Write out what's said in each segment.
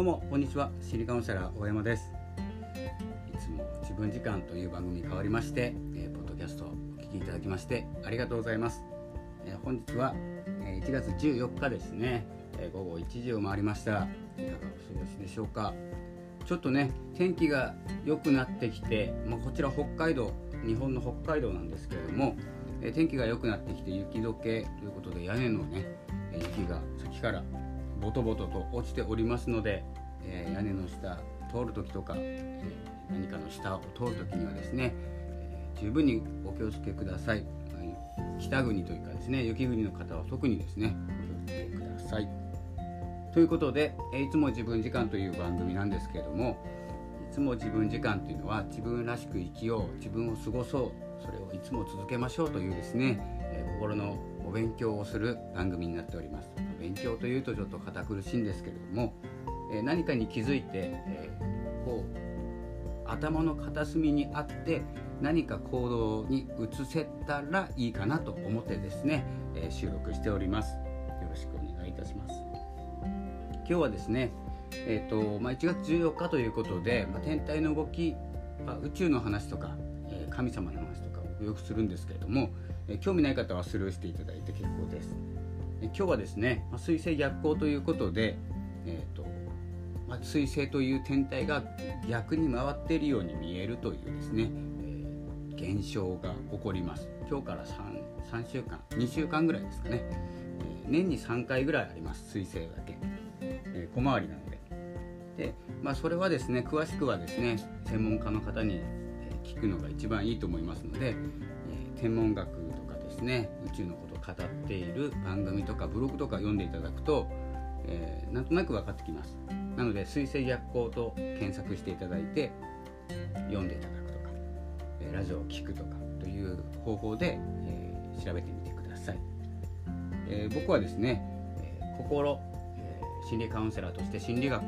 どうもこんにちは。心理カウンセラー大山です。いつも自分時間という番組に変わりまして、えー、ポッドキャストをお聞きいただきましてありがとうございます、えー、本日は、えー、1月14日ですね、え午後1時を回りました。いかがお過ごしでしょうか。ちょっとね天気が良くなってきて、まあ、こちら北海道日本の北海道なんですけれども、え天気が良くなってきて雪解けということで屋根のね雪が先からボトボトと落ちておりますので、えー、屋根の下通る時とか、えー、何かの下を通る時にはですね、えー、十分にお気をつけください、北国というかですね雪国の方は特にですねお気をつけください。ということで、えいつも自分時間という番組なんですけれどもいつも自分時間というのは自分らしく生きよう自分を過ごそうそれをいつも続けましょうというですね、え心のお勉強をする番組になっております勉強というとちょっと堅苦しいんですけれども、え何かに気づいて、えこう頭の片隅にあって何か行動に移せたらいいかなと思ってですね、え収録しておりますよろしくお願いいたします今日はですねえーとまあ、1月14日ということで、まあ、天体の動き、まあ、宇宙の話とか、えー、神様の話とかをよくするんですけれども、えー、興味ない方はスルーしていただいて結構です。今日はですね、まあ、水星逆行ということで、えーとまあ、水星という天体が逆に回っているように見えるというですね、えー、現象が起こります。今日から 3, 3週間2週間ぐらいですかね、えー、年に3回ぐらいあります水星だけ、えー、小回りなので。で、まあ、それはですね詳しくはですね専門家の方に聞くのが一番いいと思いますので、え天文学とかですね宇宙のこと語っている番組とかブログとか読んでいただくと、えー、なんとなく分かってきます。なので水星逆行と検索していただいて読んでいただくとか、えラジオを聴くとかという方法で、えー、調べてみてください、えー、僕はですね、え心、え心理カウンセラーとして心理学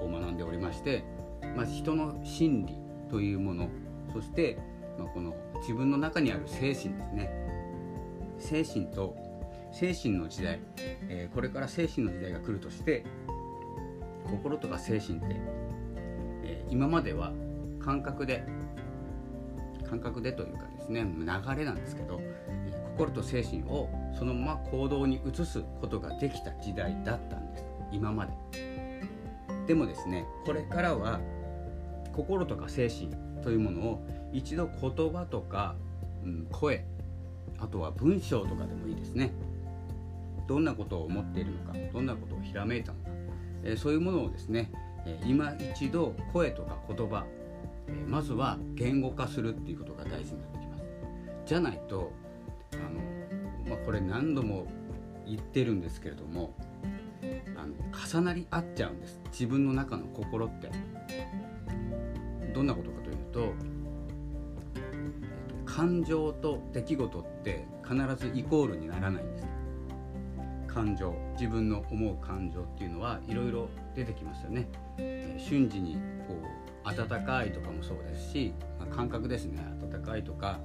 を学んでおりまして、まあ、人の心理というものそして、まあ、この自分の中にある精神ですね。精神と精神の時代、えー、これから精神の時代が来るとして心とか精神って、えー、今までは感覚で感覚でというかですね流れなんですけど、えー、心と精神をそのまま行動に移すことができた時代だったんです。今まで。でもですねこれからは心とか精神というものを一度言葉とか、うん、声あとは文章とかでもいいですね。どんなことを思っているのかどんなことをひらめいたのか、え、そういうものをですね、えー、今一度声とか言葉、え、まずは言語化するっていうことが大事になってきます。じゃないとあの、まあ、これ何度も言ってるんですけれどもあの重なり合っちゃうんです。自分の中の心って。どんなことかというと感情と出来事って必ずイコールにならないんです感情自分の思う感情っていうのはいろいろ出てきますよね、えー、瞬時にこう温かいとかもそうですし、まあ、感覚ですね。温かいとか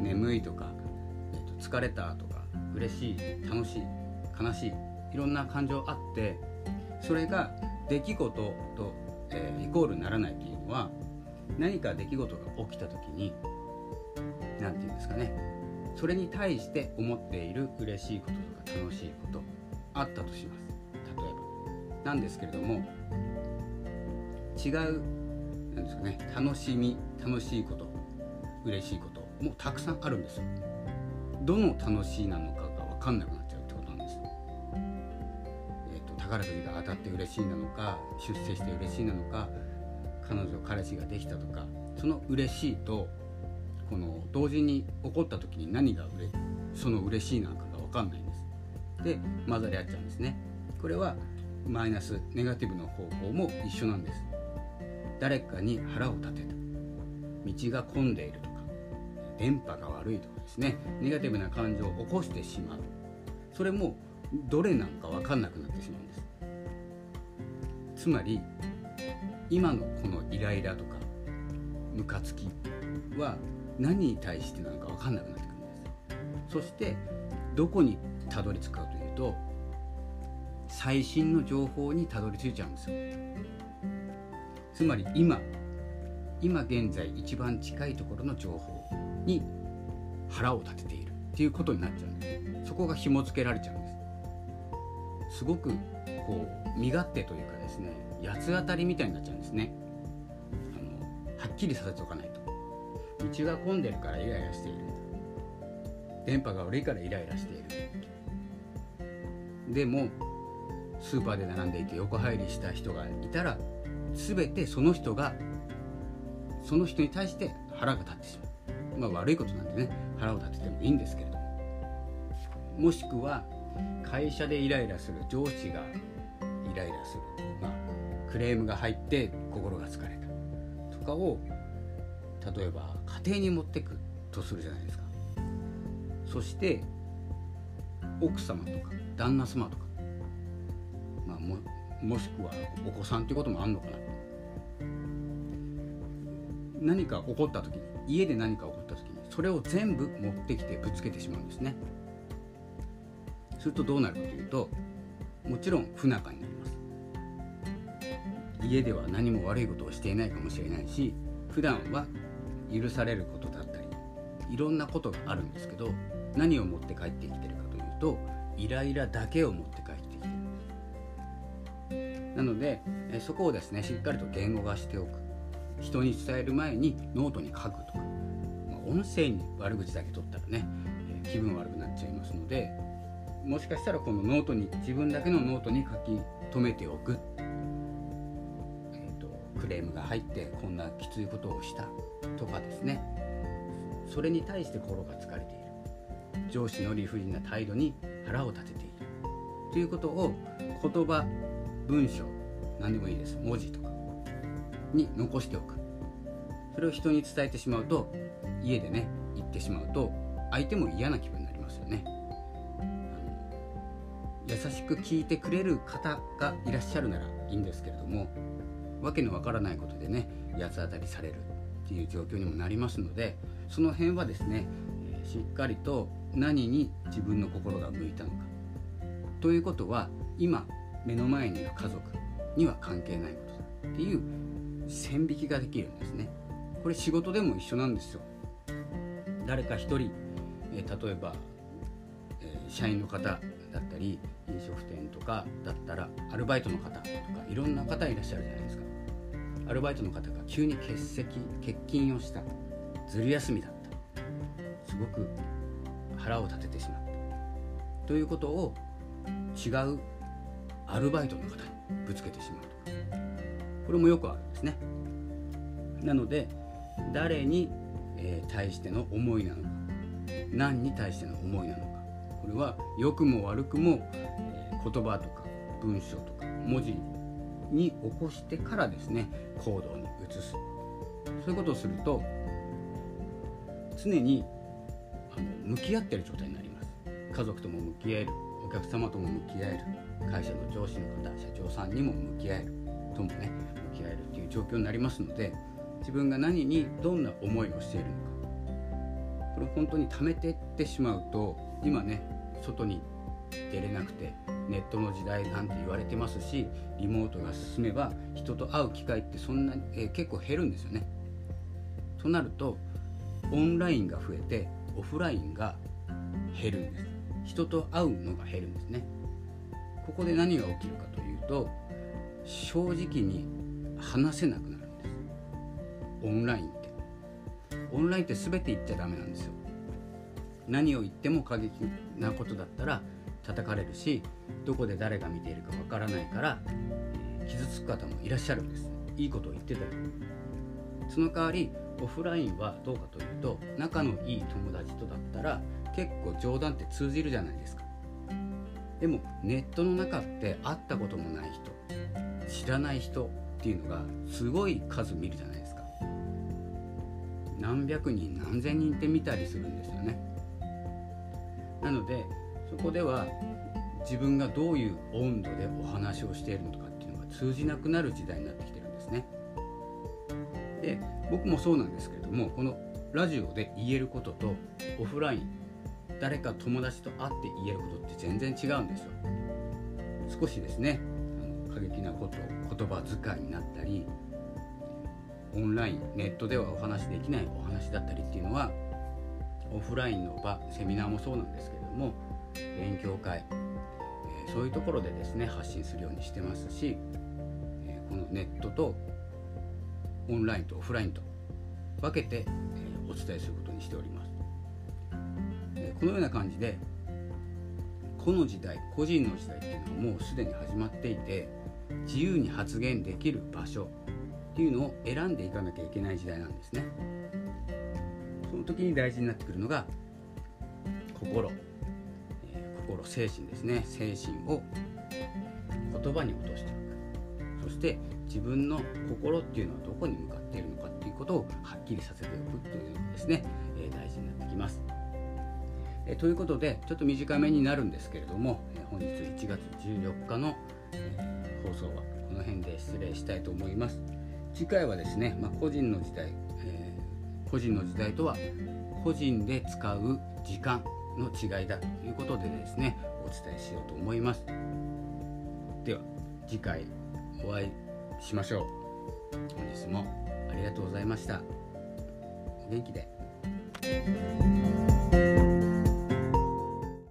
眠いとか、えー、と疲れたとか嬉しい楽しい悲しいいろんな感情あってそれが出来事と、えー、イコールにならないっていうのは何か出来事が起きた時に何て言うんですかね。それに対して思っている嬉しいこととか楽しいことあったとします。例えば。なんですけれども。違うなんですかね。楽しみ楽しいこと。嬉しいこと。もたくさんあるんですよ。どの楽しいなのかが分かんなくなっちゃうってことなんです。えっ、ー、と宝くじが当たって嬉しいなのか出世して嬉しいなのか彼女彼氏ができたとかその嬉しいとこの同時に起こった時に何がうれその嬉しいなのかが分かんないんです。で混ざり合っちゃうんですね。これはマイナスネガティブの方法も一緒なんです。誰かに腹を立てた。道が混んでいるとか。電波が悪いとかですね。ネガティブな感情を起こしてしまう。それもどれなのか分かんなくなってしまうんです。つまり今のこのイライラとかムカつきは何に対してなのか分かんなくなってくるんですそしてどこにたどり着くかというと最新の情報にたどり着いちゃうんですよ。つまり今今現在一番近いところの情報に腹を立てているっていうことになっちゃうんです。そこが紐付けられちゃうんです。すごくこう身勝手というかですね八つ当たりみたいになっちゃうんですね。あのはっきりさせておかないと。道が混んでるからイライラしている。電波が悪いからイライラしている。でもスーパーで並んでいて横入りした人がいたら全てその人がその人に対して腹が立ってしまう。まあ悪いことなんでね腹を立ててもいいんですけれども。もしくは会社でイライラする上司がイライラする、まあ、クレームが入って心が疲れた。とかを例えば家庭に持ってくとするじゃないですか。そして奥様とか旦那様とか、まあ、ももしくはお子さんっていうこともあるのかな。何か起こった時に家で何か起こった時にそれを全部持ってきてぶつけてしまうんですね。するとどうなるかというともちろん不仲になります。家では何も悪いことをしていないかもしれないし普段は許されることだったりいろんなことがあるんですけど何を持って帰ってきてるかというとイライラだけを持って帰ってきてる。なのでそこをですねしっかりと言語化しておく。人に伝える前にノートに書くとか、まあ、音声に悪口だけ取ったらね、え気分悪くなっちゃいますのでもしかしたらこのノートに自分だけのノートに書き留めておく、えーと、クレームが入ってこんなきついことをしたとかですね。それに対して心が疲れている。上司の理不尽な態度に腹を立てている。ということを言葉文章何でもいいです。文字とかに残しておく。それを人に伝えてしまうと家でね言ってしまうと相手も嫌な気分になりますよね。優しく聞いてくれる方がいらっしゃるならいいんですけれどもわけのわからないことでね八つ当たりされるっていう状況にもなりますのでその辺はですねしっかりと何に自分の心が向いたのかということは今目の前にいる家族には関係ないことだっていう線引きができるんですね。これ仕事でも一緒なんですよ。誰か一人、え、例えば、え、社員の方だったり飲食店とかだったらアルバイトの方とかいろんな方いらっしゃるじゃないですか。アルバイトの方が急に欠席欠勤をした。ずる休みだった。すごく腹を立ててしまった。ということを違うアルバイトの方にぶつけてしまう。とかこれもよくあるんですね。なので誰に、え、対しての思いなのか何に対しての思いなのか。これは良くも悪くも、え、言葉とか文章とか文字にに起こしてからですね行動に移す。そういうことをすると常にあの向き合ってる状態になります。家族とも向き合える。お客様とも向き合える。会社の上司の方社長さんにも向き合える。ともね向き合えるっていう状況になりますので自分が何にどんな思いをしているのか。これ本当に貯めてってしまうと今ね外に出れなくてネットの時代なんて言われてますしリモートが進めば人と会う機会ってそんなに、えー、結構減るんですよね。となるとオンラインが増えてオフラインが減るんです。人と会うのが減るんですね。ここで何が起きるかというと正直に話せなくなるんです。オンラインって。オンラインって全て言っちゃダメなんですよ。何を言っても過激なことだったら叩かれるしどこで誰が見ているかわからないから、えー、傷つく方もいらっしゃるんです。いいことを言ってたよ。その代わりオフラインはどうかというと仲のいい友達とだったら結構冗談って通じるじゃないですか。でもネットの中って会ったこともない人知らない人っていうのがすごい数見るじゃないですか。何百人何千人って見たりするんですよね。なのでそこでは自分がどういう温度でお話をしているのかっていうのが通じなくなる時代になってきてるんですね。で僕もそうなんですけれどもこのラジオで言えることとオフライン誰か友達と会って言えることって全然違うんですよ。少しですねあの過激なこと言葉遣いになったりオンラインネットではお話できないお話だったりっていうのはオフラインの場セミナーもそうなんですけれども勉強会、え、そういうところでですね発信するようにしてますし、え、このネットとオンラインとオフラインと分けて、え、お伝えすることにしております、えこのような感じでこの時代個人の時代っていうのはもうすでに始まっていて自由に発言できる場所っていうのを選んでいかなきゃいけない時代なんですね。その時に大事になってくるのが心、心精神ですね。精神を言葉に落としておく。そして自分の心っていうのはどこに向かっているのかっていうことをはっきりさせておくというのがですね、え、大事になってきます、え、ということでちょっと短めになるんですけれども、え本日1月14日の、え放送はこの辺で失礼したいと思います。次回はですね、まあ、個人の時代、えー、個人の時代とは個人で使う時間。の違いだということでですねお伝えしようと思います。では次回お会いしましょう。本日もありがとうございました。お元気で。